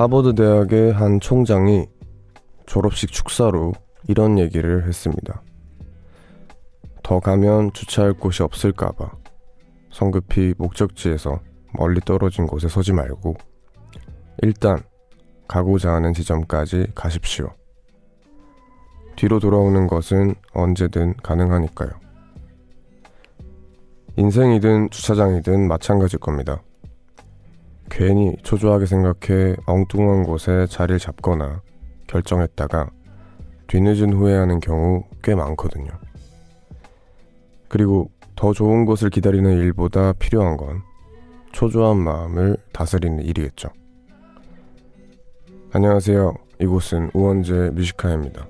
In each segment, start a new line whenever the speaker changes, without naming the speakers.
하버드 대학의 한 총장이 졸업식 축사로 이런 얘기를 했습니다. 더 가면 주차할 곳이 없을까봐 성급히 목적지에서 멀리 떨어진 곳에 서지 말고 일단 가고자 하는 지점까지 가십시오. 뒤로 돌아오는 것은 언제든 가능하니까요. 인생이든 주차장이든 마찬가지일 겁니다. 괜히 초조하게 생각해 엉뚱한 곳에 자리를 잡거나 결정했다가 뒤늦은 후회하는 경우 꽤 많거든요. 그리고 더 좋은 곳을 기다리는 일보다 필요한 건 초조한 마음을 다스리는 일이겠죠. 안녕하세요. 이곳은 우원재 뮤지카입니다.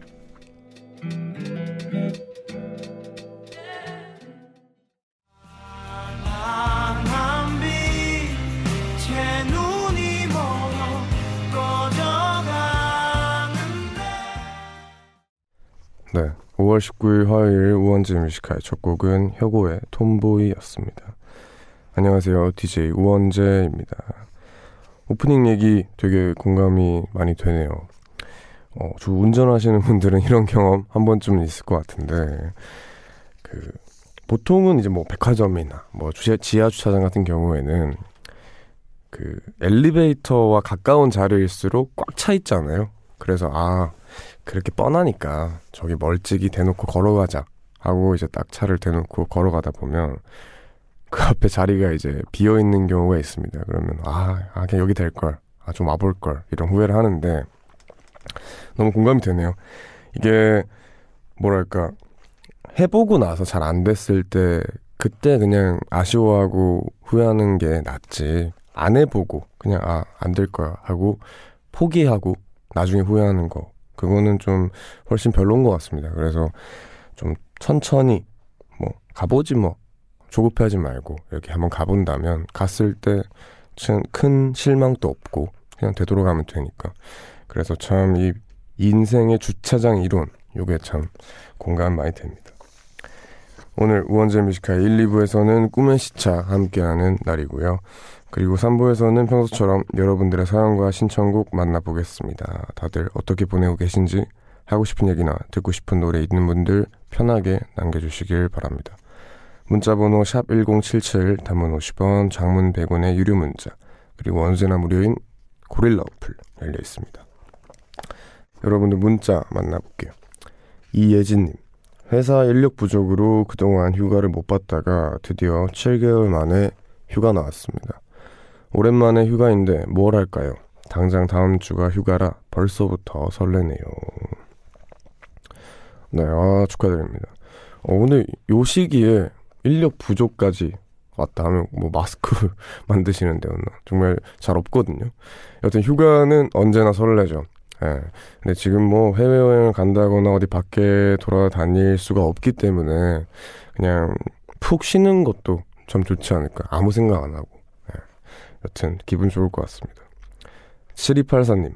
네, 5월 19일 화요일 우원재 Music High의 첫 곡은 혁오의 Tomboy였습니다. 안녕하세요, DJ 우원재입니다. 오프닝 얘기 되게 공감이 많이 되네요. 어, 저 운전하시는 분들은 이런 경험 한 번쯤은 있을 것 같은데, 그, 보통은 이제 뭐 백화점이나 뭐 주차, 지하 주차장 같은 경우에는 그 엘리베이터와 가까운 자리일수록 꽉 차 있잖아요. 그래서 아, 그렇게 뻔하니까 저기 멀찍이 대놓고 걸어가자 하고 이제 딱 차를 대놓고 걸어가다 보면 그 앞에 자리가 이제 비어 있는 경우가 있습니다. 그러면 아, 아 그냥 여기 될 걸, 아 좀 와볼 걸 이런 후회를 하는데 너무 공감이 되네요. 이게 뭐랄까 해보고 나서 잘 안 됐을 때 그때 그냥 아쉬워하고 후회하는 게 낫지 안 해보고 그냥 아 안 될 거야 하고 포기하고 나중에 후회하는 거 그거는 좀 훨씬 별로인 것 같습니다. 그래서 좀 천천히 뭐 가보지 뭐 조급해하지 말고 이렇게 한번 가본다면 갔을 때 큰 실망도 없고 그냥 되돌아가면 되니까 그래서 참 이 인생의 주차장 이론 요게 참 공감 많이 됩니다. 오늘 우원재 뮤지카 1, 2부에서는 꿈의 시차 함께하는 날이고요. 그리고 3부에서는 평소처럼 여러분들의 사연과 신청곡 만나보겠습니다. 다들 어떻게 보내고 계신지 하고 싶은 얘기나 듣고 싶은 노래 있는 분들 편하게 남겨주시길 바랍니다. 문자번호 샵 1077, 단문 50원, 장문 100원의 유료 문자, 그리고 언제나 무료인 고릴라 어플 열려 있습니다. 여러분들 문자 만나볼게요. 이예진님, 회사 인력 부족으로 그동안 휴가를 못 받다가 드디어 7개월 만에 휴가 나왔습니다. 오랜만에 휴가인데 뭘 할까요? 당장 다음 주가 휴가라 벌써부터 설레네요. 네, 아, 축하드립니다. 어, 근데 요 시기에 인력 부족까지 왔다 하면 뭐 마스크 만드시는데 요. 정말 잘 없거든요. 여튼 휴가는 언제나 설레죠. 예. 근데 지금 뭐 해외여행을 간다거나 어디 밖에 돌아다닐 수가 없기 때문에 그냥 푹 쉬는 것도 참 좋지 않을까. 아무 생각 안 하고. 여튼 기분 좋을 것 같습니다. 7284님,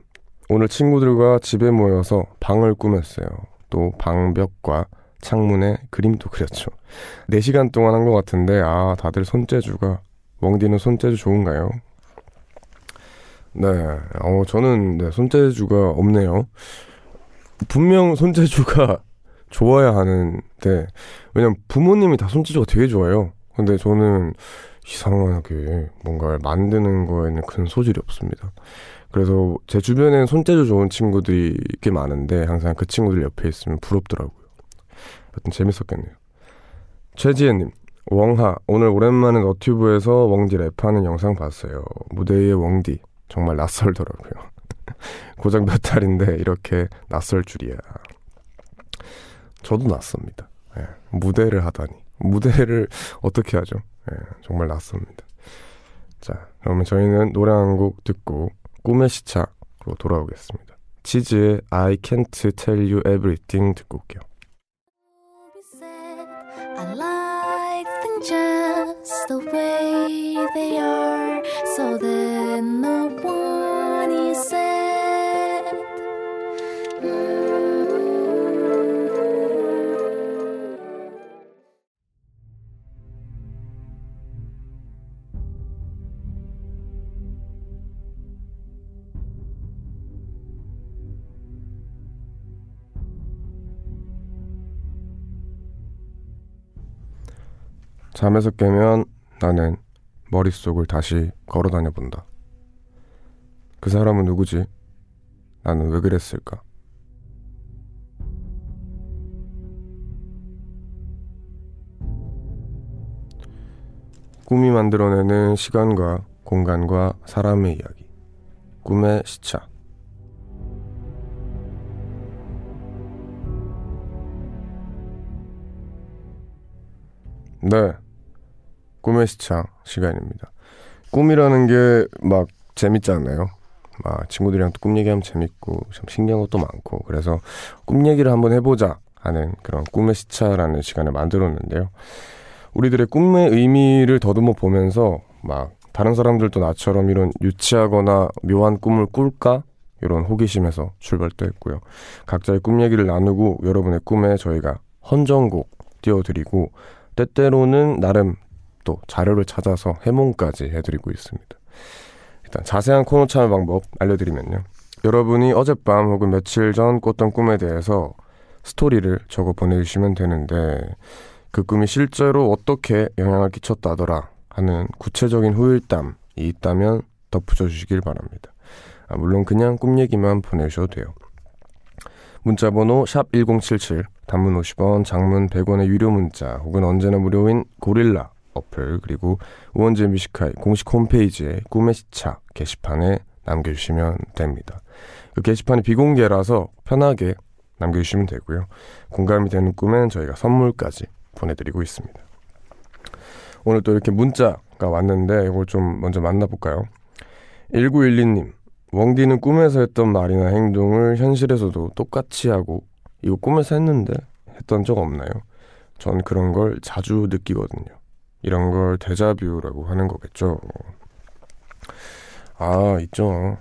오늘 친구들과 집에 모여서 방을 꾸몄어요. 또 방벽과 창문에 그림도 그렸죠. 4시간 동안 한 것 같은데, 아, 다들 손재주가, 웡디는 손재주 좋은가요? 네, 어, 저는 네, 손재주가 없네요. 분명 손재주가 좋아야 하는데, 왜냐면 부모님이 다 손재주가 되게 좋아요. 근데 저는 이상하게 뭔가를 만드는 거에는 큰 소질이 없습니다. 그래서 제 주변에는 손재주 좋은 친구들이 꽤 많은데 항상 그 친구들 옆에 있으면 부럽더라고요. 여튼 재밌었겠네요. 최지혜님, 웡하, 오늘 오랜만에 너튜브에서 웡디 랩하는 영상 봤어요. 무대 위의 웡디, 정말 낯설더라고요. 고작 몇 달인데 이렇게 낯설 줄이야. 저도 낯섭니다. 네, 무대를 하다니. 무대를 어떻게 하죠? 네, 정말 낯섭니다. 자, 그러면 저희는 노래 한 곡 듣고 꿈의 시착으로 돌아오겠습니다. 치즈의 I can't tell you everything 듣고 올게요. Just the way they are so that no 잠에서 깨면 나는 머릿속을 다시 걸어 다녀 본다. 그 사람은 누구지? 나는 왜 그랬을까? 꿈이 만들어내는 시간과 공간과 사람의 이야기. 꿈의 시차. 네. 꿈의 시차 시간입니다. 꿈이라는 게 막 재밌잖아요. 막 친구들이랑 또 꿈 얘기하면 재밌고 참 신기한 것도 많고 그래서 꿈 얘기를 한번 해보자 하는 그런 꿈의 시차라는 시간을 만들었는데요. 우리들의 꿈의 의미를 더듬어 보면서 막 다른 사람들도 나처럼 이런 유치하거나 묘한 꿈을 꿀까? 이런 호기심에서 출발도 했고요. 각자의 꿈 얘기를 나누고 여러분의 꿈에 저희가 헌정곡 띄워드리고 때때로는 나름 또 자료를 찾아서 해몽까지 해드리고 있습니다. 일단 자세한 코너 참여 방법 알려드리면요. 여러분이 어젯밤 혹은 며칠 전 꿨던 꿈에 대해서 스토리를 적어 보내주시면 되는데 그 꿈이 실제로 어떻게 영향을 끼쳤다더라 하는 구체적인 후일담이 있다면 덧붙여 주시길 바랍니다. 아, 물론 그냥 꿈 얘기만 보내셔도 돼요. 문자 번호 샵 1077, 단문 50원, 장문 100원의 유료 문자 혹은 언제나 무료인 고릴라 어플 그리고 우원재 뮤지컬 공식 홈페이지에 꿈의 시차 게시판에 남겨주시면 됩니다. 그 게시판이 비공개라서 편하게 남겨주시면 되고요. 공감이 되는 꿈엔 저희가 선물까지 보내드리고 있습니다. 오늘 또 이렇게 문자가 왔는데 이걸 좀 먼저 만나볼까요? 1912님, 웡디는 꿈에서 했던 말이나 행동을 현실에서도 똑같이 하고 이거 꿈에서 했는데 했던 적 없나요? 전 그런 걸 자주 느끼거든요. 이런 걸 데자뷰라고 하는 거겠죠. 아, 있죠.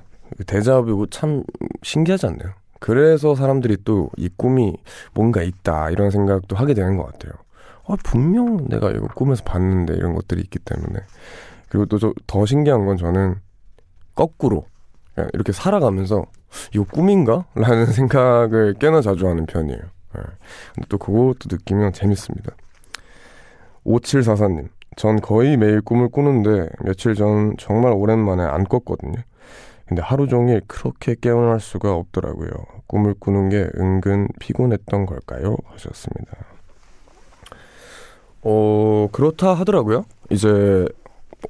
데자뷰 참 신기하지 않나요? 그래서 사람들이 또 이 꿈이 뭔가 있다 이런 생각도 하게 되는 것 같아요. 아, 분명 내가 이거 꿈에서 봤는데 이런 것들이 있기 때문에 그리고 또 더 신기한 건 저는 거꾸로 이렇게 살아가면서 이거 꿈인가? 라는 생각을 꽤나 자주 하는 편이에요. 네. 근데 또 그것도 느끼면 재밌습니다. 5744님, 전 거의 매일 꿈을 꾸는데 며칠 전 정말 오랜만에 안 꿨거든요. 근데 하루 종일 그렇게 깨어날 수가 없더라고요. 꿈을 꾸는 게 은근 피곤했던 걸까요? 하셨습니다. 어, 그렇다 하더라고요. 이제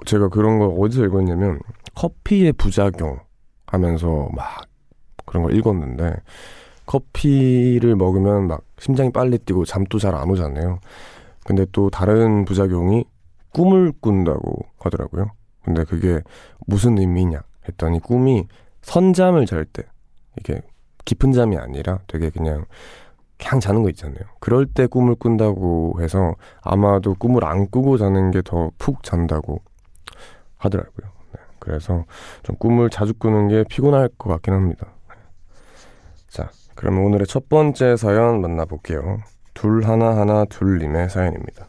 제가 그런 걸 어디서 읽었냐면 커피의 부작용 하면서 막 그런 걸 읽었는데 커피를 먹으면 막 심장이 빨리 뛰고 잠도 잘 안 오잖아요. 근데 또 다른 부작용이 꿈을 꾼다고 하더라고요. 근데 그게 무슨 의미냐 했더니 꿈이 선잠을 잘 때 이게 깊은 잠이 아니라 되게 그냥 그냥 자는 거 있잖아요. 그럴 때 꿈을 꾼다고 해서 아마도 꿈을 안 꾸고 자는 게 더 푹 잔다고 하더라고요. 네, 그래서 좀 꿈을 자주 꾸는 게 피곤할 것 같긴 합니다. 자, 그럼 오늘의 첫 번째 사연 만나볼게요. 둘 하나 하나 둘님의 사연입니다.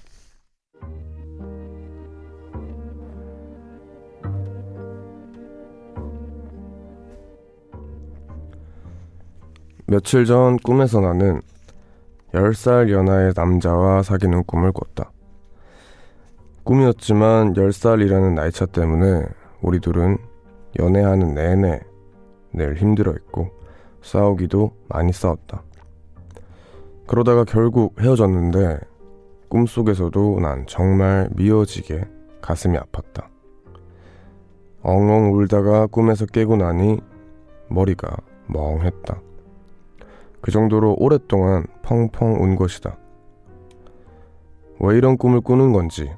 며칠 전 꿈에서 나는 10살 연하의 남자와 사귀는 꿈을 꿨다. 꿈이었지만 10살이라는 나이차 때문에 우리 둘은 연애하는 내내 늘 힘들어했고 싸우기도 많이 싸웠다. 그러다가 결국 헤어졌는데 꿈속에서도 난 정말 미어지게 가슴이 아팠다. 엉엉 울다가 꿈에서 깨고 나니 머리가 멍했다. 그 정도로 오랫동안 펑펑 운 것이다. 왜 이런 꿈을 꾸는 건지,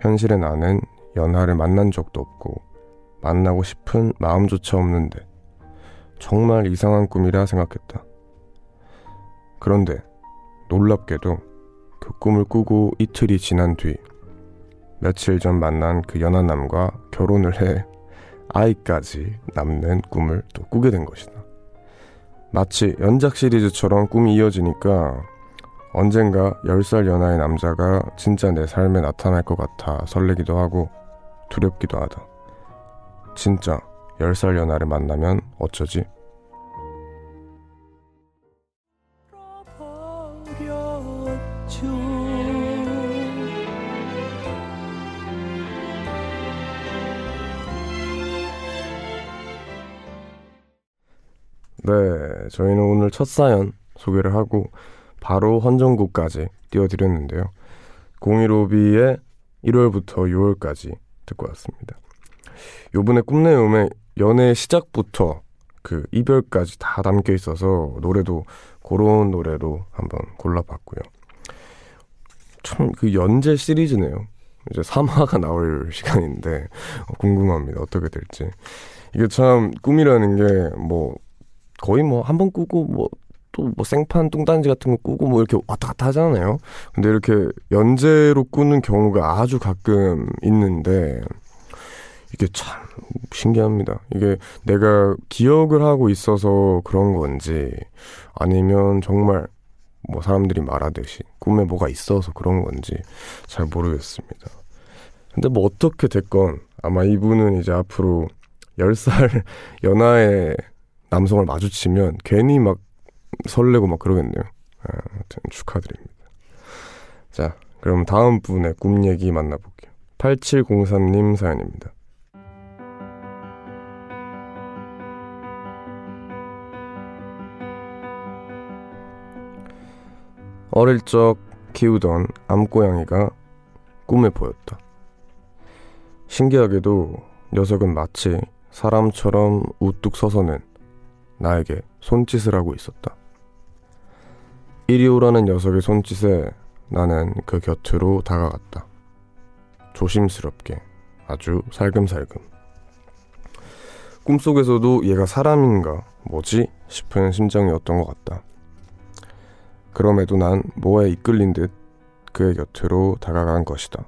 현실의 나는 연하를 만난 적도 없고, 만나고 싶은 마음조차 없는데, 정말 이상한 꿈이라 생각했다. 그런데 놀랍게도 그 꿈을 꾸고 이틀이 지난 뒤, 며칠 전 만난 그 연하남과 결혼을 해 아이까지 남는 꿈을 또 꾸게 된 것이다. 마치 연작 시리즈처럼 꿈이 이어지니까 언젠가 10살 연하의 남자가 진짜 내 삶에 나타날 것 같아 설레기도 하고 두렵기도 하다. 진짜 10살 연하를 만나면 어쩌지? 네, 저희는 오늘 첫 사연 소개를 하고 바로 헌정국까지 띄워드렸는데요. 015B의 1월부터 6월까지 듣고 왔습니다. 요번에 꿈내음에 연애 시작부터 그 이별까지 다 담겨 있어서 노래도 그런 노래로 한번 골라봤고요. 참 그 연재 시리즈네요. 이제 3화가 나올 시간인데 궁금합니다. 어떻게 될지. 이게 참 꿈이라는 게 뭐 거의 뭐 한 번 꾸고 뭐 또 뭐 생판 뚱딴지 같은 거 꾸고 뭐 이렇게 왔다 갔다 하잖아요. 근데 이렇게 연재로 꾸는 경우가 아주 가끔 있는데 이게 참 신기합니다. 이게 내가 기억을 하고 있어서 그런 건지 아니면 정말 뭐 사람들이 말하듯이 꿈에 뭐가 있어서 그런 건지 잘 모르겠습니다. 근데 뭐 어떻게 됐건 아마 이분은 이제 앞으로 10살 연하의 남성을 마주치면 괜히 막 설레고 막 그러겠네요. 아, 아무튼 축하드립니다. 자, 그럼 다음 분의 꿈 얘기 만나볼게요. 8703님 사연입니다. 어릴 적 키우던 암고양이가 꿈에 보였다. 신기하게도 녀석은 마치 사람처럼 우뚝 서서는 나에게 손짓을 하고 있었다. 이리 오라는 녀석의 손짓에 나는 그 곁으로 다가갔다. 조심스럽게, 아주 살금살금. 꿈속에서도 얘가 사람인가, 뭐지? 싶은 심정이었던 것 같다. 그럼에도 난 뭐에 이끌린 듯 그의 곁으로 다가간 것이다.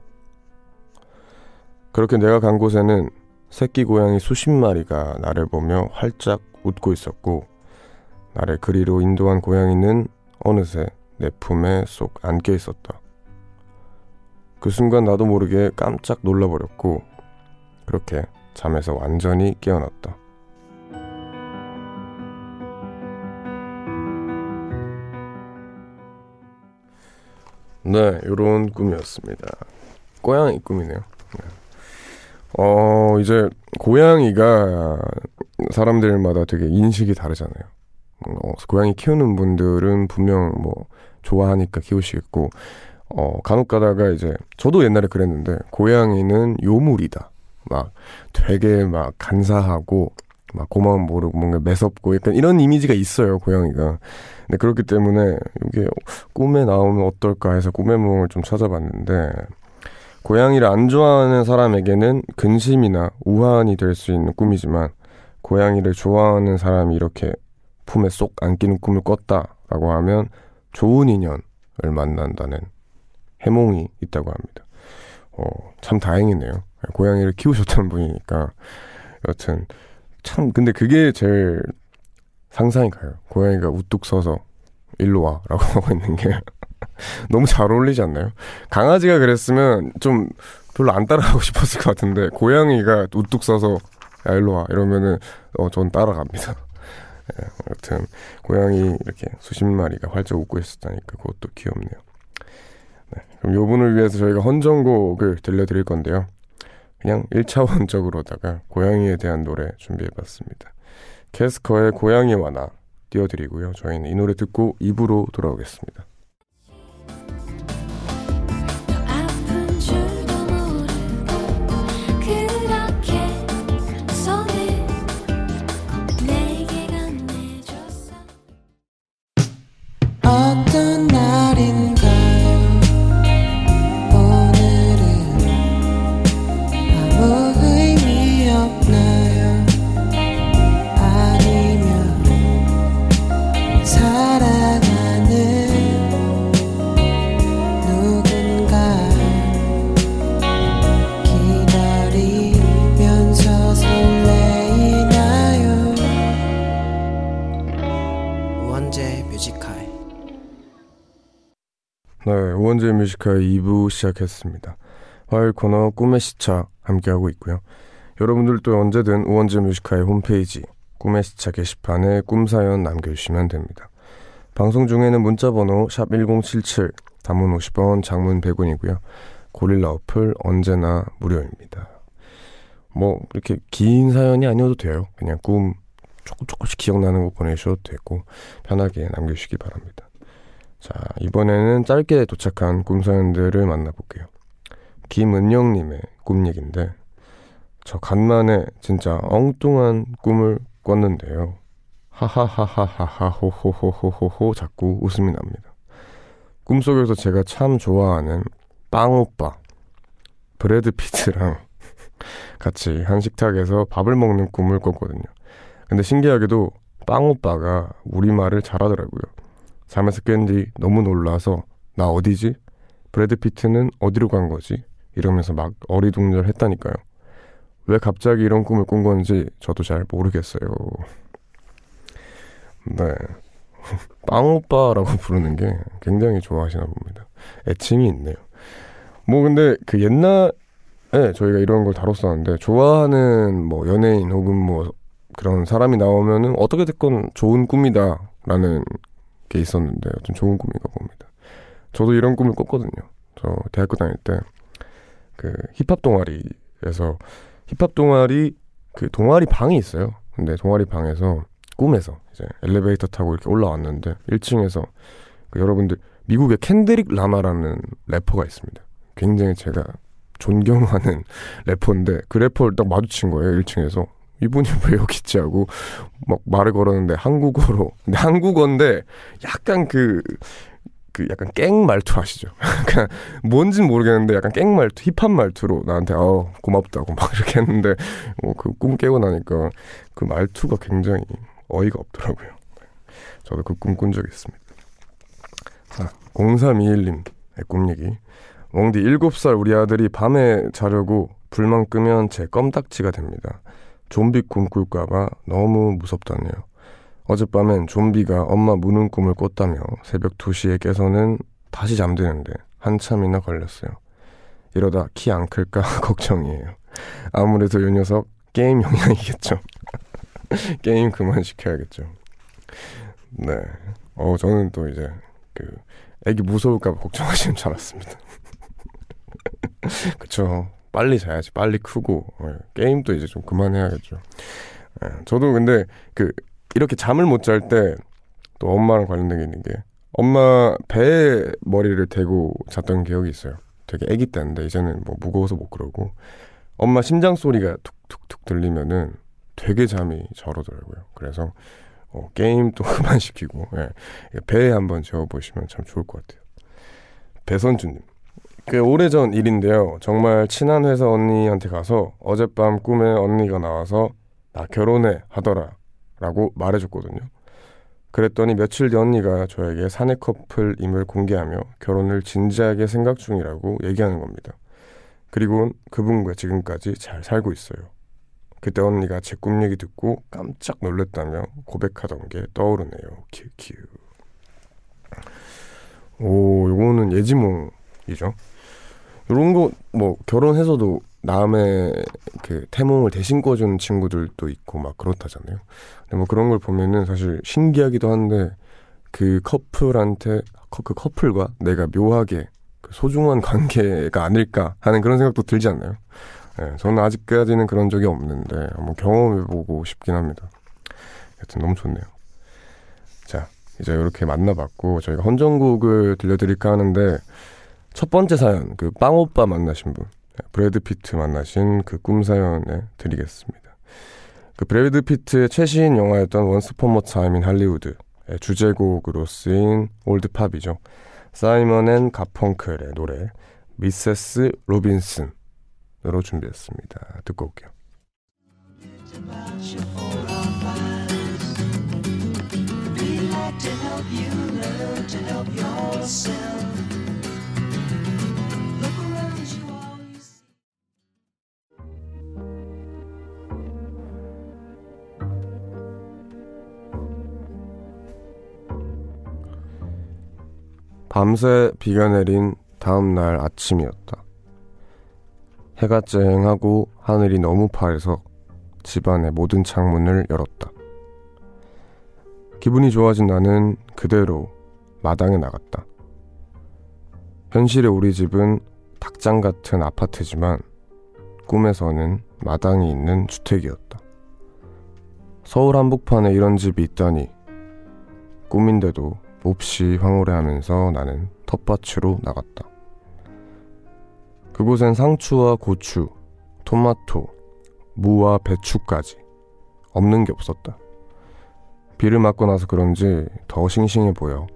그렇게 내가 간 곳에는 새끼 고양이 수십 마리가 나를 보며 활짝 웃고 있었고, 나를 그리로 인도한 고양이는 어느새 내 품에 쏙 안겨 있었다. 그 순간 나도 모르게 깜짝 놀라버렸고, 그렇게 잠에서 완전히 깨어났다. 네, 요런 꿈이었습니다. 고양이 꿈이네요. 네. 어, 이제, 고양이가 사람들마다 되게 인식이 다르잖아요. 어, 고양이 키우는 분들은 분명 뭐, 좋아하니까 키우시겠고, 어, 간혹 가다가 이제, 저도 옛날에 그랬는데, 고양이는 요물이다. 막, 되게 막 간사하고, 막 고마움 모르고 뭔가 매섭고 약간 이런 이미지가 있어요, 고양이가. 근데 그렇기 때문에 이게 꿈에 나오면 어떨까 해서 꿈의 몽을 좀 찾아봤는데, 고양이를 안 좋아하는 사람에게는 근심이나 우환이 될 수 있는 꿈이지만 고양이를 좋아하는 사람이 이렇게 품에 쏙 안기는 꿈을 꿨다라고 하면 좋은 인연을 만난다는 해몽이 있다고 합니다. 어, 참 다행이네요. 고양이를 키우셨던 분이니까. 여튼, 참, 근데 그게 제일 상상이 가요. 고양이가 우뚝 서서 일로 와 라고 하고 있는 게 너무 잘 어울리지 않나요? 강아지가 그랬으면 좀 별로 안 따라가고 싶었을 것 같은데 고양이가 우뚝 서서 야 일로 와 이러면은 어 전 따라갑니다. 예, 아무튼 고양이 이렇게 수십 마리가 활짝 웃고 있었다니까 그것도 귀엽네요. 네, 그럼 요 분을 위해서 저희가 헌정곡을 들려드릴 건데요. 그냥 1차원적으로다가 고양이에 대한 노래 준비해봤습니다. 캐스커의 고양이와 나 띄워드리고요. 저희는 이 노래 듣고 입으로 돌아오겠습니다. Music High 2부 시작했습니다. 화요일 코너 꿈의 시차 함께하고 있고요. 여러분들도 언제든 우원재 Music High 홈페이지 꿈의 시차 게시판에 꿈사연 남겨주시면 됩니다. 방송 중에는 문자번호 샵1077 단문 50원 장문 100원이고요. 고릴라 어플 언제나 무료입니다. 뭐 이렇게 긴 사연이 아니어도 돼요. 그냥 꿈 조금 조금씩 기억나는 거 보내주셔도 되고 편하게 남겨주시기 바랍니다. 자 이번에는 짧게 도착한 꿈사연들을 만나볼게요. 김은영님의 꿈 얘기인데 저 간만에 진짜 엉뚱한 꿈을 꿨는데요. 하하하하하하 호호호호호호 자꾸 웃음이 납니다. 꿈속에서 제가 참 좋아하는 빵오빠 브래드 피트랑 같이 한 식탁에서 밥을 먹는 꿈을 꿨거든요. 근데 신기하게도 빵오빠가 우리말을 잘하더라고요. 잠에서 깬 뒤 너무 놀라서 나 어디지? 브래드 피트는 어디로 간 거지? 이러면서 막 어리둥절했다니까요. 왜 갑자기 이런 꿈을 꾼 건지 저도 잘 모르겠어요. 네. 빵오빠라고 부르는 게 굉장히 좋아하시나 봅니다. 애칭이 있네요. 뭐 근데 그 옛날에 저희가 이런 걸 다뤘었는데 좋아하는 뭐 연예인 혹은 뭐 그런 사람이 나오면은 어떻게 됐건 좋은 꿈이다라는 게 있었는데 어떤 좋은 꿈인가 봅니다. 저도 이런 꿈을 꿨거든요. 저 대학교 다닐 때 그 힙합 동아리에서 힙합 동아리 그 동아리 방이 있어요. 근데 동아리 방에서 꿈에서 이제 엘리베이터 타고 이렇게 올라왔는데 1층에서 그 여러분들 미국의 캔드릭 라마라는 래퍼가 있습니다. 굉장히 제가 존경하는 래퍼인데 그 래퍼를 딱 마주친 거예요 1층에서 이분이 왜 여기 있지 하고 막 말을 걸었는데 한국어로 근데 한국어인데 약간 그 그 약간 깽 말투 아시죠? 그러니까 뭔진 모르겠는데 약간 깽 말투, 힙합 말투로 나한테 어 고맙다고 막 이렇게 했는데 뭐 그 꿈 깨고 나니까 그 말투가 굉장히 어이가 없더라고요. 저도 그 꿈 꾼 적이 있습니다. 자, 0321님의 꿈 얘기. 웡디 7살 우리 아들이 밤에 자려고 불만 끄면 제 껌딱지가 됩니다. 좀비 꿈 꿀까봐 너무 무섭다네요. 어젯밤엔 좀비가 엄마 무는 꿈을 꿨다며 새벽 2시에 깨서는 다시 잠드는데 한참이나 걸렸어요. 이러다 키 안 클까 걱정이에요. 아무래도 이 녀석 게임 영향이겠죠. 게임 그만 시켜야겠죠. 네. 어, 저는 또 이제 그 애기 무서울까 걱정하시는 줄 알았습니다. 그쵸. 빨리 자야지. 빨리 크고. 네. 게임도 이제 좀 그만해야겠죠. 네. 저도 근데 그 이렇게 잠을 못 잘 때 또 엄마랑 관련된 게 있는 게 엄마 배에 머리를 대고 잤던 기억이 있어요. 되게 아기 때인데 이제는 뭐 무거워서 못 그러고 엄마 심장 소리가 툭툭툭 들리면은 되게 잠이 잘 오더라고요. 그래서 어, 게임 또 그만 시키고 예. 배에 한번 재워보시면 참 좋을 것 같아요. 배선주님. 그 오래전 일인데요. 정말 친한 회사 언니한테 가서 어젯밤 꿈에 언니가 나와서 나 결혼해 하더라. 라고 말해줬거든요. 그랬더니 며칠 뒤 언니가 저에게 사내 커플임을 공개하며 결혼을 진지하게 생각 중이라고 얘기하는 겁니다. 그리고 그분과 지금까지 잘 살고 있어요. 그때 언니가 제 꿈 얘기 듣고 깜짝 놀랐다며 고백하던 게 떠오르네요. 큐큐. 오, 요거는 예지몽이죠. 이런 거 뭐 결혼해서도 남의 그 태몽을 대신 꿔준 친구들도 있고 막 그렇다잖아요. 근데 뭐 그런 걸 보면은 사실 신기하기도 한데 그 커플한테 그 커플과 내가 묘하게 그 소중한 관계가 아닐까 하는 그런 생각도 들지 않나요? 네, 저는 아직까지는 그런 적이 없는데 한번 경험해보고 싶긴 합니다. 여튼 너무 좋네요. 자, 이제 이렇게 만나봤고 저희가 헌정곡을 들려드릴까 하는데 첫 번째 사연 그 빵오빠 만나신 분 브래드 피트 만나신 그 꿈 사연에 드리겠습니다. 그 브래드 피트의 최신 영화였던 Once Upon a Time in Hollywood의 주제곡으로 쓰인 old pop이죠. 사이먼 앤 가펑클의 노래 Mrs. Robinson으로 준비했습니다. 듣고 올게요. 밤새 비가 내린 다음 날 아침이었다. 해가 쨍하고 하늘이 너무 파래서 집안의 모든 창문을 열었다. 기분이 좋아진 나는 그대로 마당에 나갔다. 현실의 우리 집은 닭장 같은 아파트지만 꿈에서는 마당이 있는 주택이었다. 서울 한복판에 이런 집이 있다니 꿈인데도 몹시 황홀해하면서 나는 텃밭으로 나갔다. 그곳엔 상추와 고추, 토마토, 무와 배추까지 없는 게 없었다. 비를 맞고 나서 그런지 더 싱싱해 보여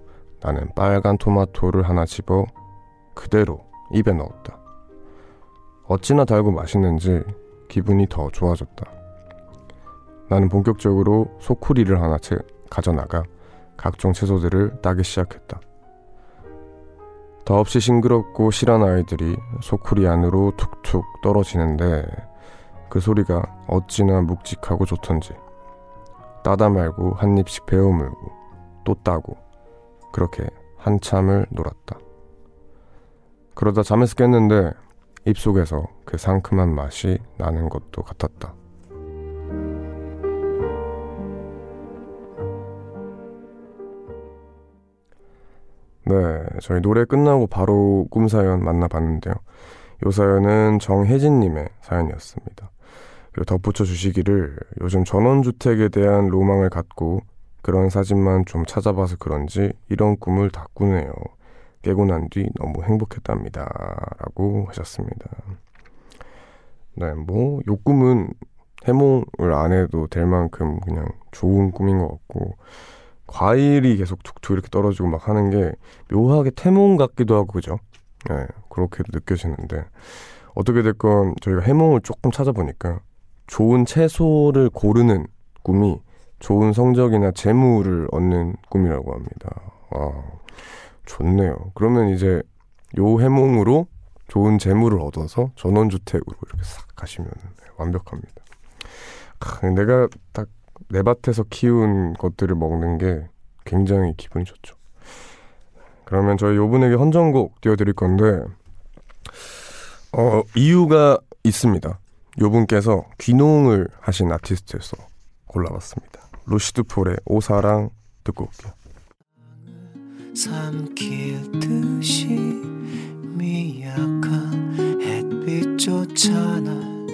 나는 빨간 토마토를 하나 집어 그대로 입에 넣었다. 어찌나 달고 맛있는지 기분이 더 좋아졌다. 나는 본격적으로 소쿠리를 하나 채 가져나가 각종 채소들을 따기 시작했다. 더없이 싱그럽고 실한 아이들이 소쿠리 안으로 툭툭 떨어지는데 그 소리가 어찌나 묵직하고 좋던지 따다 말고 한 입씩 베어 물고 또 따고 그렇게 한참을 놀았다. 그러다 잠에서 깼는데 입속에서 그 상큼한 맛이 나는 것도 같았다. 네, 저희 노래 끝나고 바로 꿈 사연 만나봤는데요. 요 사연은 정혜진님의 사연이었습니다. 그리고 덧붙여 주시기를 요즘 전원주택에 대한 로망을 갖고 그런 사진만 좀 찾아봐서 그런지 이런 꿈을 다 꾸네요. 깨고 난 뒤 너무 행복했답니다. 라고 하셨습니다. 네, 뭐, 요 꿈은 해몽을 안 해도 될 만큼 그냥 좋은 꿈인 것 같고, 과일이 계속 툭툭 이렇게 떨어지고 막 하는 게 묘하게 태몽 같기도 하고 그죠? 네, 그렇게도 느껴지는데 어떻게 됐건 저희가 해몽을 조금 찾아보니까 좋은 채소를 고르는 꿈이 좋은 성적이나 재물을 얻는 꿈이라고 합니다. 아, 좋네요. 그러면 이제 요 해몽으로 좋은 재물을 얻어서 전원주택으로 이렇게 싹 가시면 완벽합니다. 아, 내가 딱 내 밭에서 키운 것들을 먹는 게 굉장히 기분이 좋죠. 그러면 저희 요분에게 헌정곡 띄워드릴 건데, 어, 이유가 있습니다. 요분께서 귀농을 하신 아티스트에서 골라봤습니다. 루시드 폴의 오사랑 듣고 올게요. 삼킬 듯이 미약한 햇빛조차 날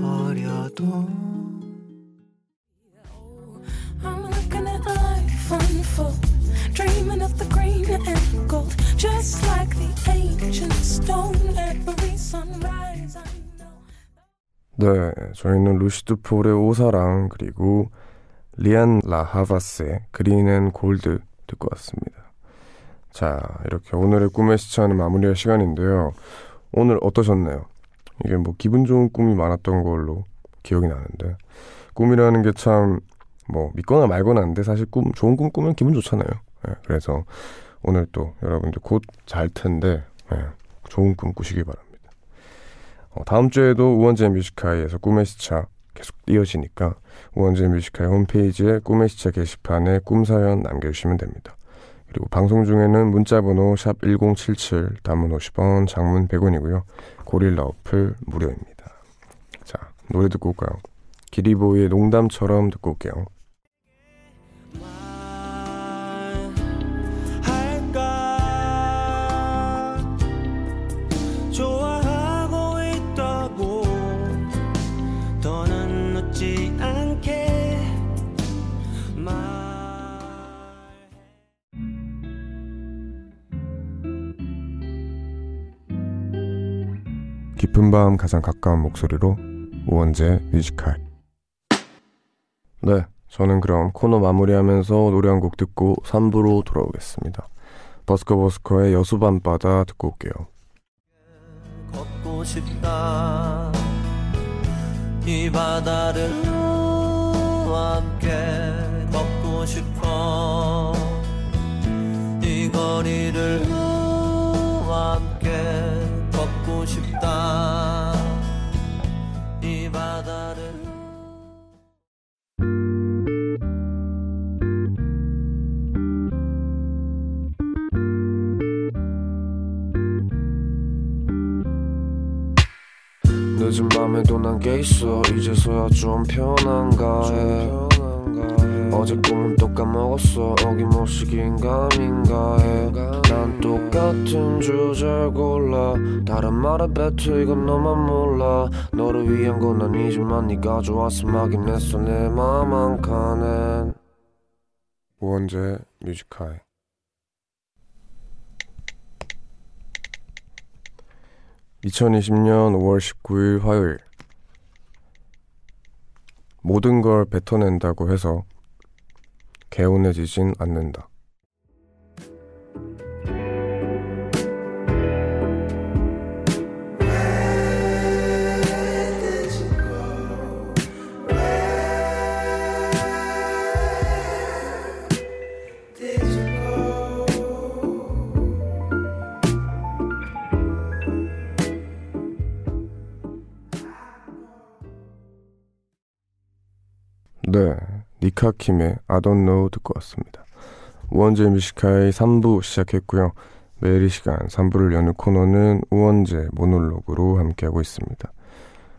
버려도 dreaming of the green and gold, just like the ancient stone. Every sunrise. 네, 저희는 루시드 폴의 오사랑 그리고 리안 라하바스의 Green and Gold 듣고 왔습니다. 자, 이렇게 오늘의 꿈의 시차는 마무리할 시간인데요. 오늘 어떠셨나요? 이게 뭐 기분 좋은 꿈이 많았던 걸로 기억이 나는데 꿈이라는 게 참 뭐 믿거나 말거나 한데 사실 꿈 좋은 꿈 꾸면 기분 좋잖아요. 예, 그래서 오늘 또 여러분들 곧 잘 텐데 예, 좋은 꿈 꾸시기 바랍니다. 어, 다음 주에도 우원재 뮤지카이에서 꿈의 시차 계속 이어지니까 우원재 뮤지카이 홈페이지에 꿈의 시차 게시판에 꿈사연 남겨주시면 됩니다. 그리고 방송 중에는 문자번호 샵 1077, 단문 50원, 장문 100원이고요. 고릴라 어플 무료입니다. 자, 노래 듣고 올까요? 기리보이의 농담처럼 듣고 올게요. 깊은 밤 가장 가까운 목소리로 우원재 뮤지컬. 네 저는 그럼 코너 마무리하면서 노래 한 곡 듣고 3부로 돌아오겠습니다. 버스커버스커의 여수밤바다 듣고 올게요. 걷고 싶다. 이 바다를 함께 걷고 싶어. 이 거리를 함께 걷고 싶다 늦은 밤에도 난게 있어. 이제서야 좀 편한가 해.
어제 꿈은 또 까먹었어. 어김없이 긴가민가 해난 똑같은 주제 골라. 다른 말에 뱉어 이건 너만 몰라. 너를 위한 건 아니지만 네가 좋아서 막인 했어. 내 맘 한 칸엔.
우원재 뮤지카이 2020년 5월 19일 화요일 모든 걸 뱉어낸다고 해서 개운해지진 않는다. 니카킴의 I don't know 듣고 왔습니다. 우원재 Music High 3부 시작했고요. 매일 이 시간 3부를 여는 코너는 우원재 모놀로그로 함께하고 있습니다.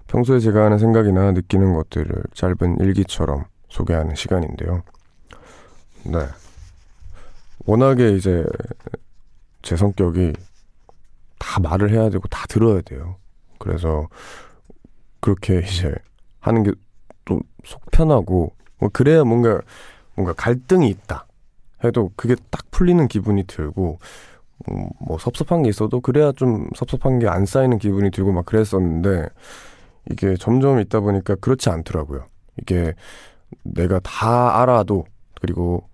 평소에 제가 하는 생각이나 느끼는 것들을 짧은 일기처럼 소개하는 시간인데요. 네. 워낙에 이제 제 성격이 다 말을 해야 되고 다 들어야 돼요. 그래서 그렇게 이제 하는 게속 편하고 뭐 그래야 뭔가 뭔가 갈등이 있다 해도 그게 딱 풀리는 기분이 들고 음, 뭐 섭섭한 게 있어도 그래야 좀 섭섭한 게 안 쌓이는 기분이 들고 막 그랬었는데 이게 점점 있다 보니까 그렇지 않더라고요. 이게 내가 다 알아도 그리고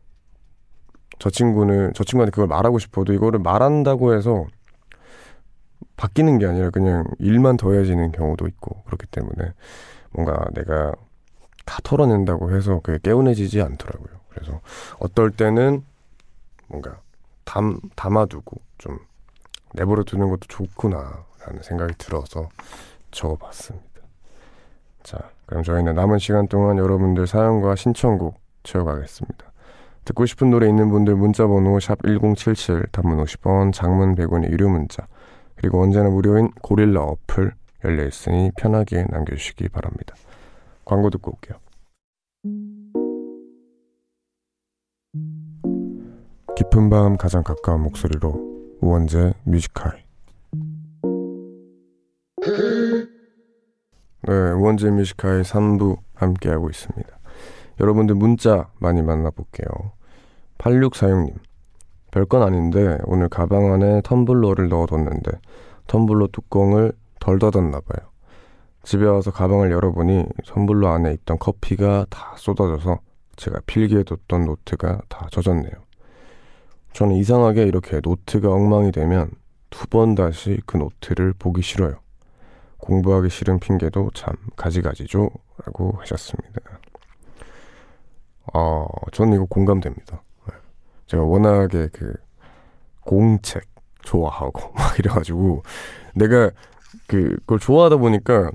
저 친구는 저 친구한테 그걸 말하고 싶어도 이거를 말한다고 해서 바뀌는 게 아니라 그냥 일만 더해지는 경우도 있고 그렇기 때문에 뭔가 내가 다 털어낸다고 해서 그게 깨운해지지 않더라고요. 그래서 어떨 때는 뭔가 담, 담아두고 좀 내버려 두는 것도 좋구나라는 생각이 들어서 적어봤습니다. 자, 그럼 저희는 남은 시간 동안 여러분들 사연과 신청곡 채워가겠습니다. 듣고 싶은 노래 있는 분들 문자번호 샵 1077, 단문 50원, 장문 100원의 유료 문자, 그리고 언제나 무료인 고릴라 어플 열려있으니 편하게 남겨주시기 바랍니다. 광고 듣고 올게요. 깊은 밤 가장 가까운 목소리로 우원재 Music High 네, 우원재 Music High 3부 함께하고 있습니다. 여러분들 문자 많이 만나볼게요. 8646님 별건 아닌데 오늘 가방 안에 텀블러를 넣어뒀는데 텀블러 뚜껑을 덜 닫았나 봐요. 집에 와서 가방을 열어보니 선불로 안에 있던 커피가 다 쏟아져서 제가 필기해뒀던 노트가 다 젖었네요. 저는 이상하게 이렇게 노트가 엉망이 되면 두 번 다시 그 노트를 보기 싫어요. 공부하기 싫은 핑계도 참 가지가지죠. 라고 하셨습니다. 어, 저는 이거 공감됩니다. 제가 워낙에 그 공책 좋아하고 막 이래가지고 내가 그 그걸 좋아하다 보니까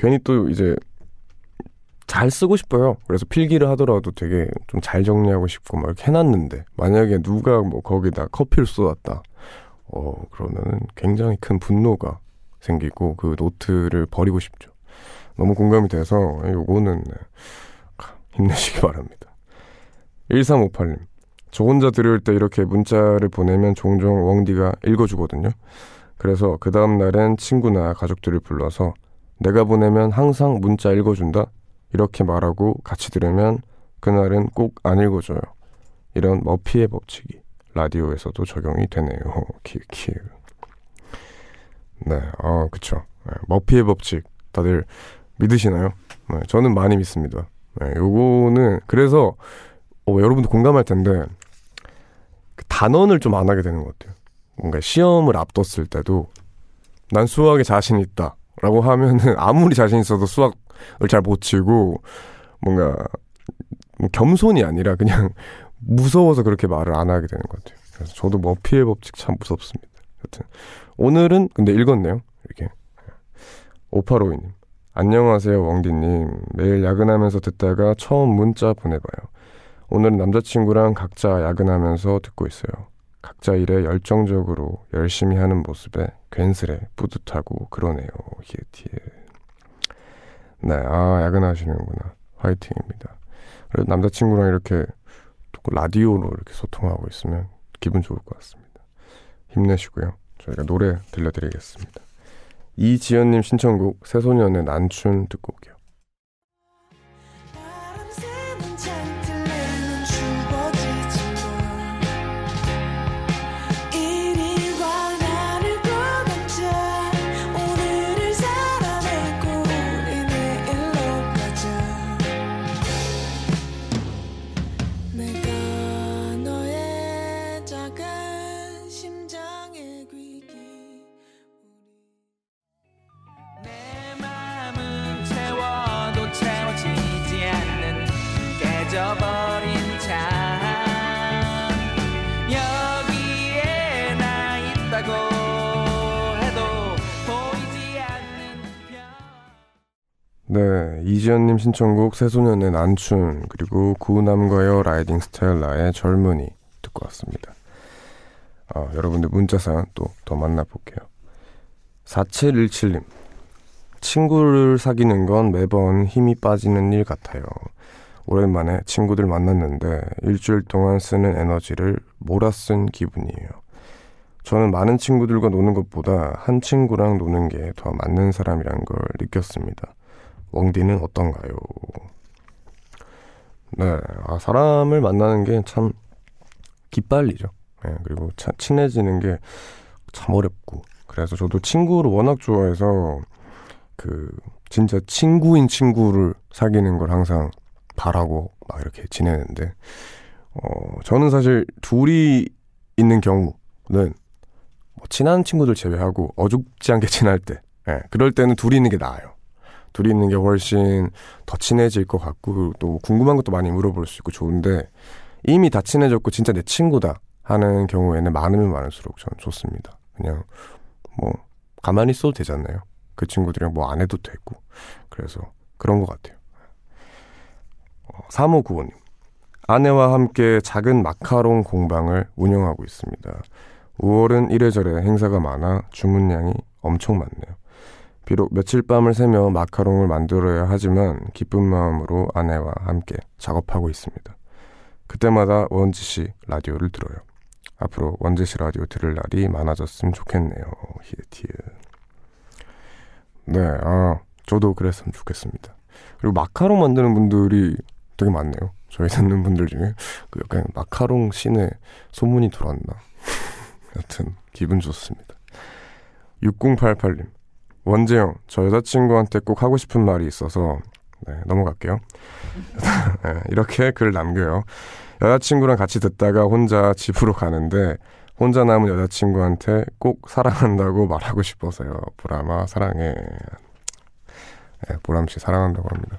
괜히 또 이제 잘 쓰고 싶어요. 그래서 필기를 하더라도 되게 좀 잘 정리하고 싶고 막 이렇게 해놨는데 만약에 누가 뭐 거기다 커피를 쏟았다. 어 그러면은 굉장히 큰 분노가 생기고 그 노트를 버리고 싶죠. 너무 공감이 돼서 요거는 네, 힘내시기 바랍니다. 1358님. 저 혼자 들을 때 이렇게 문자를 보내면 종종 웡디가 읽어주거든요. 그래서 그 다음날엔 친구나 가족들을 불러서 내가 보내면 항상 문자 읽어준다. 이렇게 말하고 같이 들으면 그날은 꼭 안 읽어줘요. 이런 머피의 법칙이 라디오에서도 적용이 되네요. 키키. 네, 아, 그쵸. 네, 머피의 법칙 다들 믿으시나요? 네, 저는 많이 믿습니다. 네, 요거는 그래서 어, 여러분도 공감할 텐데 그 단언을 좀 안 하게 되는 것 같아요. 뭔가 시험을 앞뒀을 때도 난 수학에 자신 있다. 라고 하면은 아무리 자신 있어도 수학을 잘 못 치고 뭔가 뭐 겸손이 아니라 그냥 무서워서 그렇게 말을 안 하게 되는 것 같아요. 그래서 저도 머피의 법칙 참 무섭습니다. 여튼 오늘은 근데 읽었네요. 이렇게 5852님 안녕하세요 왕디님 매일 야근하면서 듣다가 처음 문자 보내봐요. 오늘은 남자친구랑 각자 야근하면서 듣고 있어요. 각자 일에 열정적으로 열심히 하는 모습에 괜스레 뿌듯하고 그러네요. 히에티에. 네, 아, 야근하시는구나. 화이팅입니다. 그래도 남자친구랑 이렇게 라디오로 이렇게 소통하고 있으면 기분 좋을 것 같습니다. 힘내시고요. 저희가 노래 들려드리겠습니다. 이지연님 신청곡 새소년의 난춘 듣고 올게요. 네, 이지연님 신청곡 새소년의 난춘 그리고 구남과의 라이딩 스텔라의 젊은이 듣고 왔습니다. 아, 여러분들 문자 사연 또 더 만나볼게요. 4717님 친구를 사귀는 건 매번 힘이 빠지는 일 같아요. 오랜만에 친구들 만났는데 일주일 동안 쓰는 에너지를 몰아 쓴 기분이에요. 저는 많은 친구들과 노는 것보다 한 친구랑 노는 게 더 맞는 사람이란 걸 느꼈습니다. 웡디는 어떤가요? 네, 아, 사람을 만나는 게 참 기빨리죠. 네, 그리고 차, 친해지는 게 참 어렵고. 그래서 저도 친구를 워낙 좋아해서 그 진짜 친구인 친구를 사귀는 걸 항상 바라고 막 이렇게 지내는데 어 저는 사실 둘이 있는 경우는 뭐 친한 친구들 제외하고 어줍지 않게 지날 때 예, 그럴 때는 둘이 있는 게 나아요. 둘이 있는 게 훨씬 더 친해질 것 같고 또 궁금한 것도 많이 물어볼 수 있고 좋은데 이미 다 친해졌고 진짜 내 친구다 하는 경우에는 많으면 많을수록 저는 좋습니다. 그냥 뭐 가만히 있어도 되잖아요. 그 친구들이랑 뭐 안 해도 되고 그래서 그런 것 같아요. 3595님 어, 아내와 함께 작은 마카롱 공방을 운영하고 있습니다. 5월은 이래저래 행사가 많아 주문량이 엄청 많네요. 비록 며칠 밤을 새며 마카롱을 만들어야 하지만 기쁜 마음으로 아내와 함께 작업하고 있습니다. 그때마다 원지 씨 라디오를 들어요. 앞으로 원지 씨 라디오 들을 날이 많아졌으면 좋겠네요. 히에티에. 네, 아, 저도 그랬으면 좋겠습니다. 그리고 마카롱 만드는 분들이 되게 많네요. 저희 듣는 분들 중에 그 약간 마카롱 씬에 소문이 돌았나. 여튼 기분 좋습니다. 6088님. 원재영, 저 여자친구한테 꼭 하고 싶은 말이 있어서 네, 넘어갈게요. 네, 이렇게 글 남겨요. 여자친구랑 같이 듣다가 혼자 집으로 가는데 혼자 남은 여자친구한테 꼭 사랑한다고 말하고 싶어서요. 보람아 사랑해. 네, 보람 씨 사랑한다고 합니다.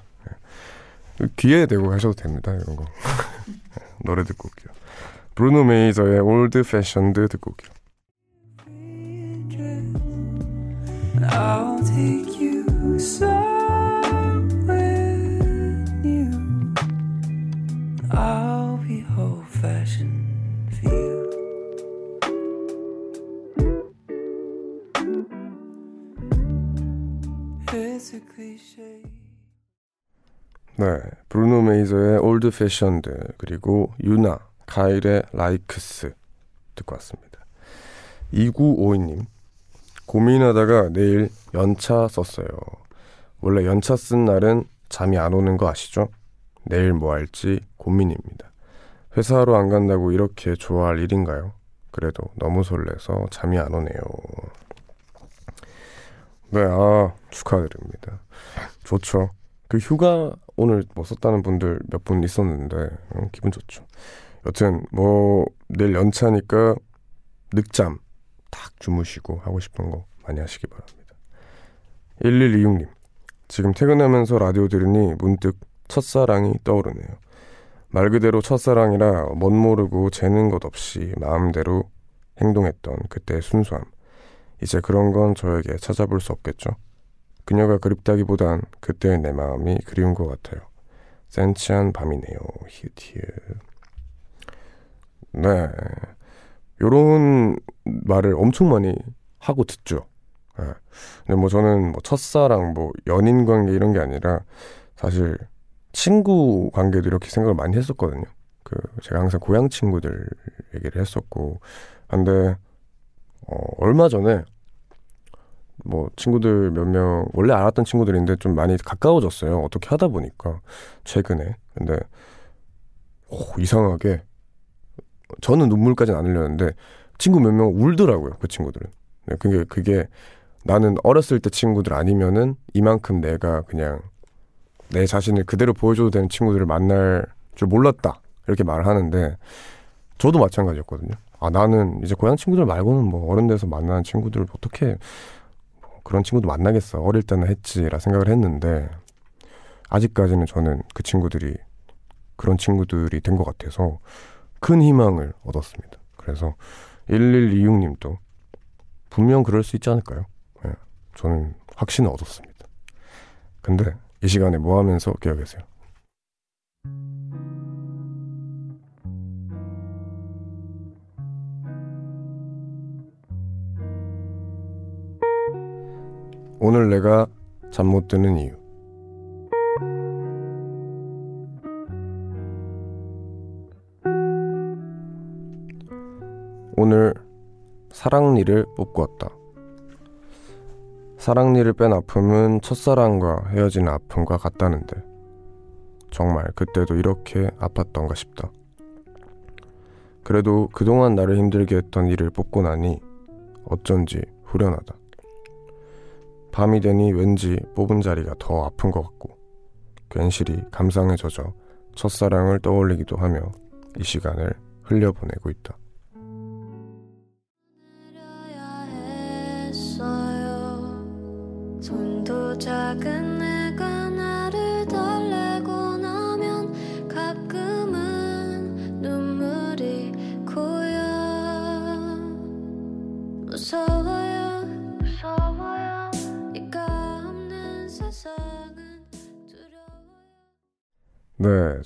네. 귀에 대고 하셔도 됩니다. 이런 거. 네, 노래 듣고 올게요. 브루노 메이저의 올드 패션드 듣고 올게요. 네, 브루노 메이저의 Old Fashioned 그리고 유나, 카일의 Likes 듣고 왔습니다. 2952님 고민하다가 내일 연차 썼어요. 원래 연차 쓴 날은 잠이 안 오는 거 아시죠? 내일 뭐 할지 고민입니다. 회사로 안 간다고 이렇게 좋아할 일인가요? 그래도 너무 설레서 잠이 안 오네요. 네, 아, 축하드립니다. 좋죠. 그 휴가 오늘 뭐 썼다는 분들 몇 분 있었는데, 음, 기분 좋죠. 여튼, 뭐, 내일 연차니까 늦잠 탁 주무시고 하고 싶은 거 많이 하시기 바랍니다. 1126님, 지금 퇴근하면서 라디오 들으니 문득 첫사랑이 떠오르네요. 말 그대로 첫사랑이라 멋 모르고 재는 것 없이 마음대로 행동했던 그때의 순수함. 이제 그런 건 저에게 찾아볼 수 없겠죠. 그녀가 그립다기보단 그때의 내 마음이 그리운 것 같아요. 센치한 밤이네요. 히읗히읗. 네. 요런 말을 엄청 많이 하고 듣죠. 예. 근데 뭐 저는 뭐 첫사랑, 뭐 연인 관계 이런 게 아니라 사실 친구 관계도 이렇게 생각을 많이 했었거든요. 그 제가 항상 고향 친구들 얘기를 했었고 근데 어 얼마 전에 뭐 친구들 몇 명 원래 알았던 친구들인데 좀 많이 가까워졌어요. 어떻게 하다 보니까 최근에 근데 오, 이상하게 저는 눈물까지는 안 흘렸는데 친구 몇 명 울더라고요. 그 친구들은. 네, 그게 그게 나는 어렸을 때 친구들 아니면은 이만큼 내가 그냥 내 자신을 그대로 보여줘도 되는 친구들을 만날 줄 몰랐다. 이렇게 말을 하는데 저도 마찬가지였거든요. 아 나는 이제 고향 친구들 말고는 뭐 어른 돼서 만나는 친구들을 어떻게 뭐 그런 친구도 만나겠어. 어릴 때는 했지라 생각을 했는데 아직까지는 저는 그 친구들이 그런 친구들이 된 것 같아서 큰 희망을 얻었습니다. 그래서 1126님도 분명 그럴 수 있지 않을까요? 네, 저는 확신을 얻었습니다. 근데 이 시간에 뭐 하면서 계세요? 오늘 내가 잠 못 드는 이유. 사랑니를 뽑고 왔다. 사랑니를 뺀 아픔은 첫사랑과 헤어진 아픔과 같다는데 정말 그때도 이렇게 아팠던가 싶다. 그래도 그동안 나를 힘들게 했던 이를 뽑고 나니 어쩐지 후련하다. 밤이 되니 왠지 뽑은 자리가 더 아픈 것 같고 괜시리 감상에 젖어 첫사랑을 떠올리기도 하며 이 시간을 흘려보내고 있다.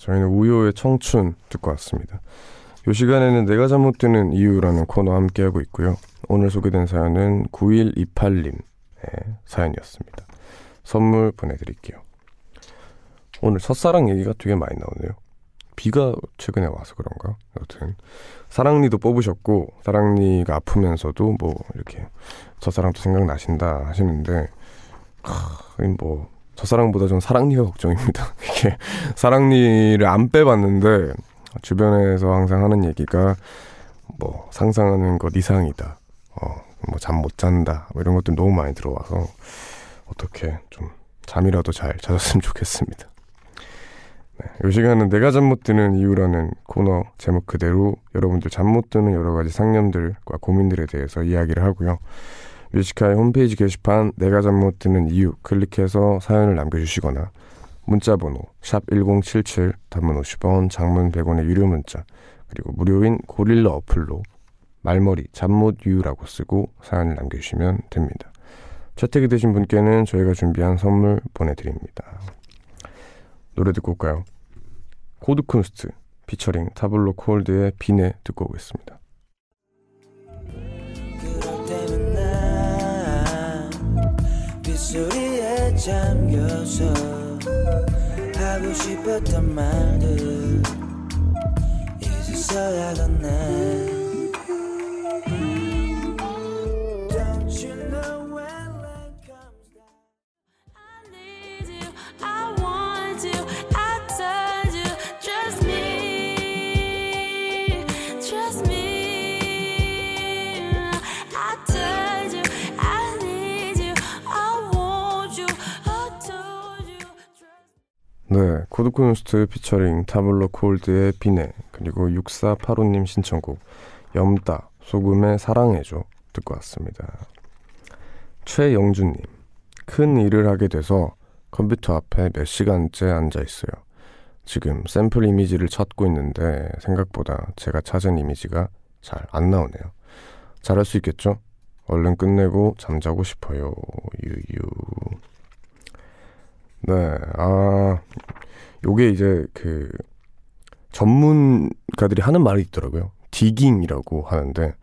저희는 우효의 청춘 듣고 왔습니다 이 시간에는 내가 잘못 드는 이유라는 코너 함께하고 있고요 오늘 소개된 사연은 9128님 사연이었습니다. 선물 보내드릴게요. 오늘 첫사랑 얘기가 되게 많이 나오네요. 비가 최근에 와서 그런가? 여튼 사랑니도 뽑으셨고 사랑니가 아프면서도 뭐 이렇게 첫사랑도 생각나신다 하시는데 하, 뭐 첫사랑보다 전 사랑니가 걱정입니다. 이게 사랑니를 안 빼봤는데 주변에서 항상 하는 얘기가 뭐 상상하는 것 이상이다. 어, 뭐 잠 못 잔다. 뭐 이런 것들 너무 많이 들어와서 어떻게 좀 잠이라도 잘 자셨으면 좋겠습니다. 네, 이 시간은 내가 잠 못 드는 이유라는 코너 제목 그대로 여러분들 잠 못 드는 여러 가지 상념들과 고민들에 대해서 이야기를 하고요. Music High 홈페이지 게시판 내가 잠못 드는 이유 클릭해서 사연을 남겨주시거나 문자 번호 샵1077 단문 50원 장문 100원의 유료 문자 그리고 무료인 고릴라 어플로 말머리 잠못 이유라고 쓰고 사연을 남겨주시면 됩니다. 채택이 되신 분께는 저희가 준비한 선물 보내드립니다. 노래 듣고 올까요? 코드쿤스트 피처링 타블로 콜드의 비네 듣고 오겠습니다. 잠겨서 하고 싶었던 말들 이제서야 건네 코드쿤스트 피처링 타블로 콜드의 비네 그리고 6485님 신청곡 염따 소금의 사랑해줘 듣고 왔습니다. 최영준님 큰 일을 하게 돼서 컴퓨터 앞에 몇 시간째 앉아 있어요. 지금 샘플 이미지를 찾고 있는데 생각보다 제가 찾은 이미지가 잘 안 나오네요. 잘할 수 있겠죠? 얼른 끝내고 잠자고 싶어요. 유유. 네, 아, 요게 이제 그 전문가들이 하는 말이 있더라고요. 디깅이라고 하는데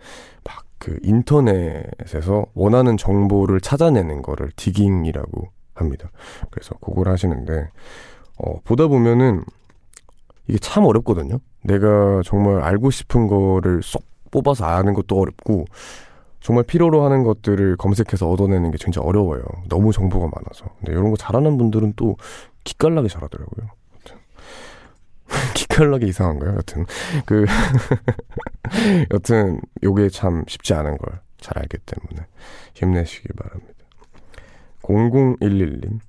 막 그 인터넷에서 원하는 정보를 찾아내는 거를 디깅이라고 합니다. 그래서 그걸 하시는데 어, 보다 보면은 이게 참 어렵거든요. 내가 정말 알고 싶은 거를 쏙 뽑아서 아는 것도 어렵고 정말 필요로 하는 것들을 검색해서 얻어내는 게 진짜 어려워요. 너무 정보가 많아서. 근데 이런 거 잘하는 분들은 또 기깔나게 잘하더라고요. 기깔나게 이상한가요? 여튼 그 여튼 요게 참 쉽지 않은 걸 잘 알기 때문에 힘내시기 바랍니다. 0011님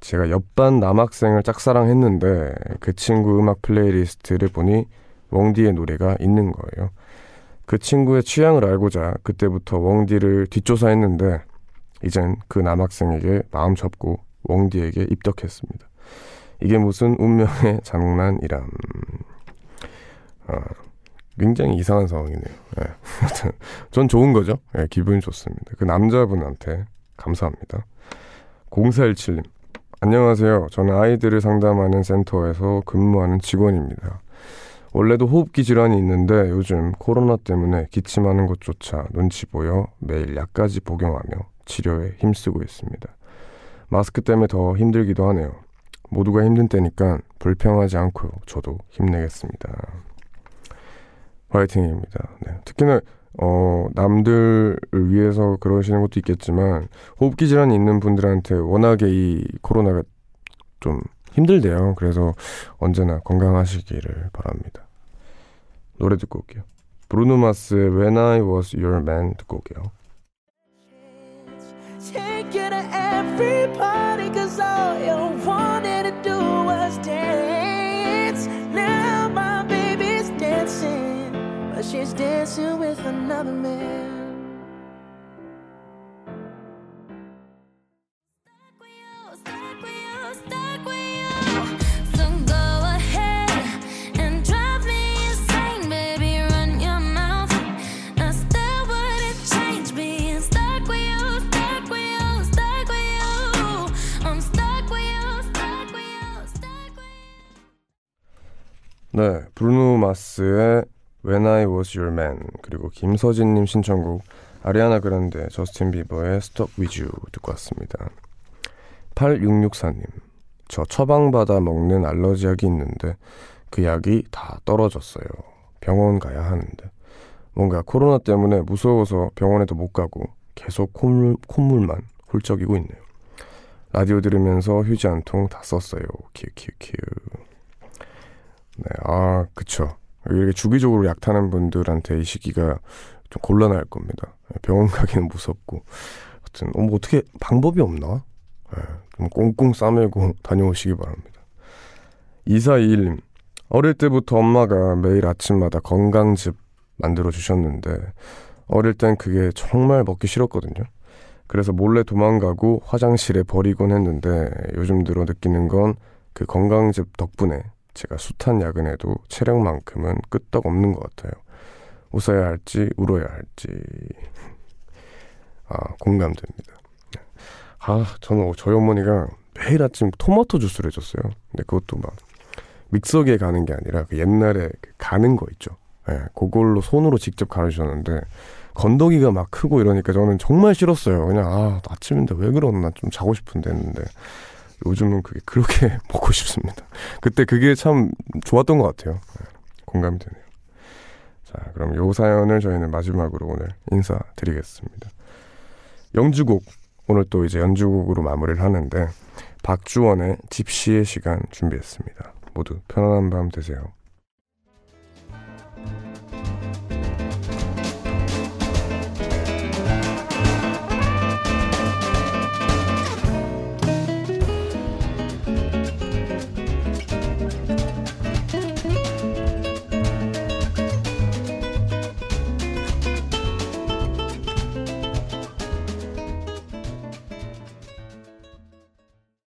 제가 옆반 남학생을 짝사랑했는데 그 친구 음악 playlist를 보니 웡디의 노래가 있는 거예요. 그 친구의 취향을 알고자 그때부터 웡디를 뒷조사했는데 이젠 그 남학생에게 마음 접고 웡디에게 입덕했습니다. 이게 무슨 운명의 장난이람. 아, 굉장히 이상한 상황이네요. 네. 전 좋은 거죠. 네, 기분이 좋습니다. 그 남자분한테 감사합니다. 0417님. 안녕하세요. 저는 아이들을 상담하는 센터에서 근무하는 직원입니다. 원래도 호흡기 질환이 있는데 요즘 코로나 때문에 기침하는 것조차 눈치 보여 매일 약까지 복용하며 치료에 힘쓰고 있습니다. 마스크 때문에 더 힘들기도 하네요. 모두가 힘든 때니까 불평하지 않고 저도 힘내겠습니다. 화이팅입니다. 네. 특히나 어, 남들을 위해서 그러시는 것도 있겠지만 호흡기 질환이 있는 분들한테 워낙에 이 코로나가 좀 힘들대요. 그래서 언제나 건강하시기를 바랍니다. 노래 듣고 올게요. 브루노 마스의 When I Was Your Man 듣고 올게요. Take you to every party cause all you wanted to do was dance. Now my baby's dancing But she's dancing with another man Your Man 그리고 김서진님 신청곡 아리아나 그란데 저스틴 비버의 Stop With You 듣고 왔습니다. 8664님 저 처방받아 먹는 알러지 약이 있는데 그 약이 다 떨어졌어요. 병원 가야 하는데 뭔가 코로나 때문에 무서워서 병원에도 못 가고 계속 콧물, 콧물만 훌쩍이고 있네요. 라디오 들으면서 휴지 한 통 다 썼어요. 키키키 네, 아, 그쵸. 이렇게 주기적으로 약 타는 분들한테 이 시기가 좀 곤란할 겁니다. 병원 가기는 무섭고. 하여튼, 어, 뭐 어떻게 방법이 없나? 네, 좀 꽁꽁 싸매고 다녀오시기 바랍니다. 2421님, 어릴 때부터 엄마가 매일 아침마다 건강즙 만들어 주셨는데, 어릴 땐 그게 정말 먹기 싫었거든요. 그래서 몰래 도망가고 화장실에 버리곤 했는데, 요즘 들어 느끼는 건 그 건강즙 덕분에 제가 숱한 야근에도 체력만큼은 끄떡없는 것 같아요. 웃어야 할지 울어야 할지 아 공감됩니다. 아 저는 저희 어머니가 매일 아침 토마토 주스를 해줬어요. 근데 그것도 막 믹서기에 가는 게 아니라 그 옛날에 그 가는 거 있죠. 예, 네, 그걸로 손으로 직접 가르주셨는데 건더기가 막 크고 이러니까 저는 정말 싫었어요. 그냥 아 아침인데 왜 그러나 좀 자고 싶은데 했는데 요즘은 그게 그렇게 먹고 싶습니다. 그때 그게 참 좋았던 것 같아요. 네, 공감이 되네요. 자, 그럼 요 사연을 저희는 마지막으로 오늘 인사드리겠습니다. 연주곡, 오늘 또 이제 연주곡으로 마무리를 하는데, 박주원의 집시의 시간 준비했습니다. 모두 편안한 밤 되세요.